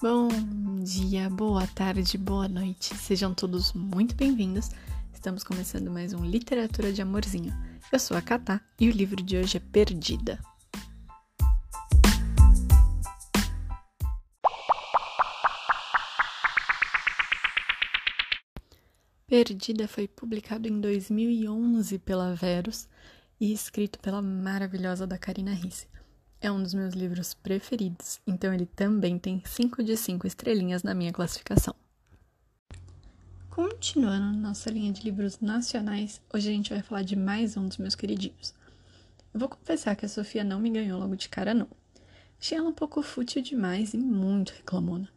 Bom dia, boa tarde, boa noite. Sejam todos muito bem-vindos. Estamos começando mais um Literatura de Amorzinho. Eu sou a Catá e o livro de hoje é Perdida. Perdida foi publicado em 2011 pela Verus e escrito pela maravilhosa da Karina Risse. É um dos meus livros preferidos, então ele também tem 5 de 5 estrelinhas na minha classificação. Continuando nossa linha de livros nacionais, hoje a gente vai falar de mais um dos meus queridinhos. Eu vou confessar que a Sofia não me ganhou logo de cara, não. Achei ela um pouco fútil demais e muito reclamona.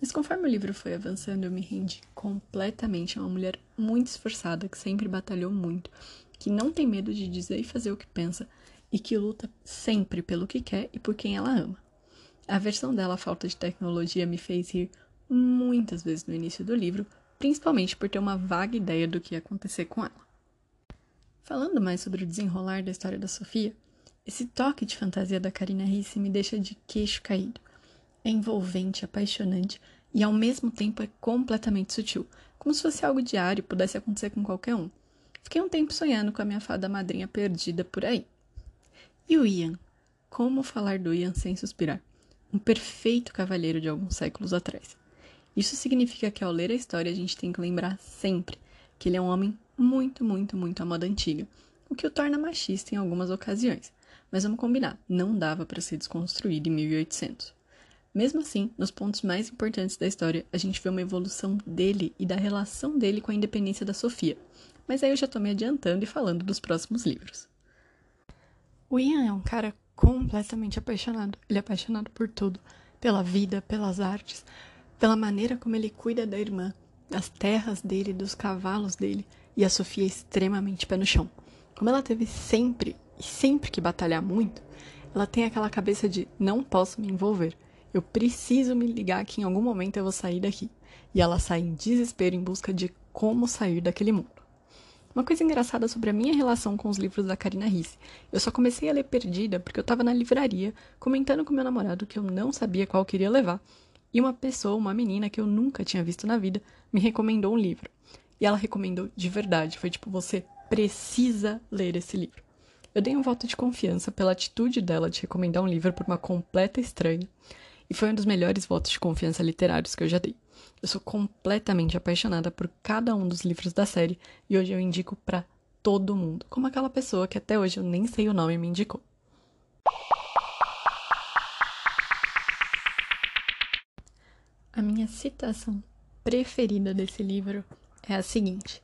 Mas conforme o livro foi avançando, eu me rendi completamente a uma mulher muito esforçada, que sempre batalhou muito, que não tem medo de dizer e fazer o que pensa e que luta sempre pelo que quer e por quem ela ama. A versão dela, Falta de Tecnologia, me fez rir muitas vezes no início do livro, principalmente por ter uma vaga ideia do que ia acontecer com ela. Falando mais sobre o desenrolar da história da Sofia, esse toque de fantasia da Karina Risse me deixa de queixo caído. É envolvente, apaixonante e ao mesmo tempo é completamente sutil, como se fosse algo diário e pudesse acontecer com qualquer um. Fiquei um tempo sonhando com a minha fada madrinha perdida por aí. E o Ian? Como falar do Ian sem suspirar? Um perfeito cavalheiro de alguns séculos atrás. Isso significa que ao ler a história a gente tem que lembrar sempre que ele é um homem muito, muito, muito à moda antiga, o que o torna machista em algumas ocasiões. Mas vamos combinar, não dava para ser desconstruído em 1800. Mesmo assim, nos pontos mais importantes da história, a gente vê uma evolução dele e da relação dele com a independência da Sofia. Mas aí eu já tô me adiantando e falando dos próximos livros. O Ian é um cara completamente apaixonado. Ele é apaixonado por tudo, pela vida, pelas artes, pela maneira como ele cuida da irmã, das terras dele, dos cavalos dele, e a Sofia é extremamente pé no chão. Como ela teve sempre e sempre que batalhar muito, ela tem aquela cabeça de não posso me envolver. Eu preciso me ligar que em algum momento eu vou sair daqui. E ela sai em desespero em busca de como sair daquele mundo. Uma coisa engraçada sobre a minha relação com os livros da Karina Risse. Eu só comecei a ler Perdida porque eu estava na livraria comentando com meu namorado que eu não sabia qual queria levar. E uma pessoa, uma menina que eu nunca tinha visto na vida, me recomendou um livro. E ela recomendou de verdade. Foi tipo, você precisa ler esse livro. Eu dei um voto de confiança pela atitude dela de recomendar um livro para uma completa estranha. E foi um dos melhores votos de confiança literários que eu já dei. Eu sou completamente apaixonada por cada um dos livros da série e hoje eu indico para todo mundo, como aquela pessoa que até hoje eu nem sei o nome me indicou. A minha citação preferida desse livro é a seguinte: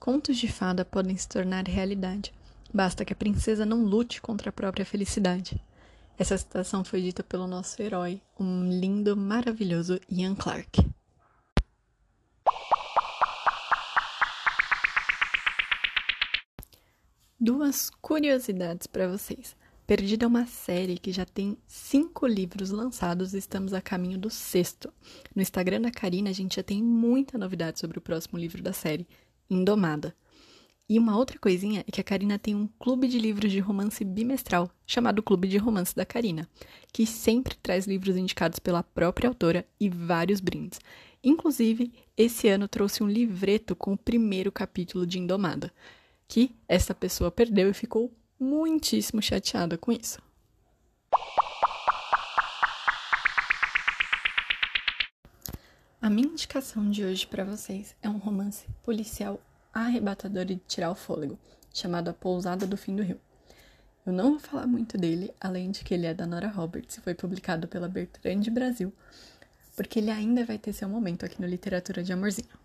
Contos de fada podem se tornar realidade, basta que a princesa não lute contra a própria felicidade. Essa citação foi dita pelo nosso herói, um lindo, maravilhoso Ian Clarke. Duas curiosidades para vocês. Perdida é uma série que já tem cinco livros lançados e estamos a caminho do sexto. No Instagram da Karina, a gente já tem muita novidade sobre o próximo livro da série, Indomada. E uma outra coisinha é que a Karina tem um clube de livros de romance bimestral, chamado Clube de Romance da Karina, que sempre traz livros indicados pela própria autora e vários brindes. Inclusive, esse ano trouxe um livreto com o primeiro capítulo de Indomada que essa pessoa perdeu e ficou muitíssimo chateada com isso. A minha indicação de hoje para vocês é um romance policial arrebatador e de tirar o fôlego, chamado A Pousada do Fim do Rio. Eu não vou falar muito dele, além de que ele é da Nora Roberts e foi publicado pela Bertrand Brasil, porque ele ainda vai ter seu momento aqui no Literatura de Amorzinho.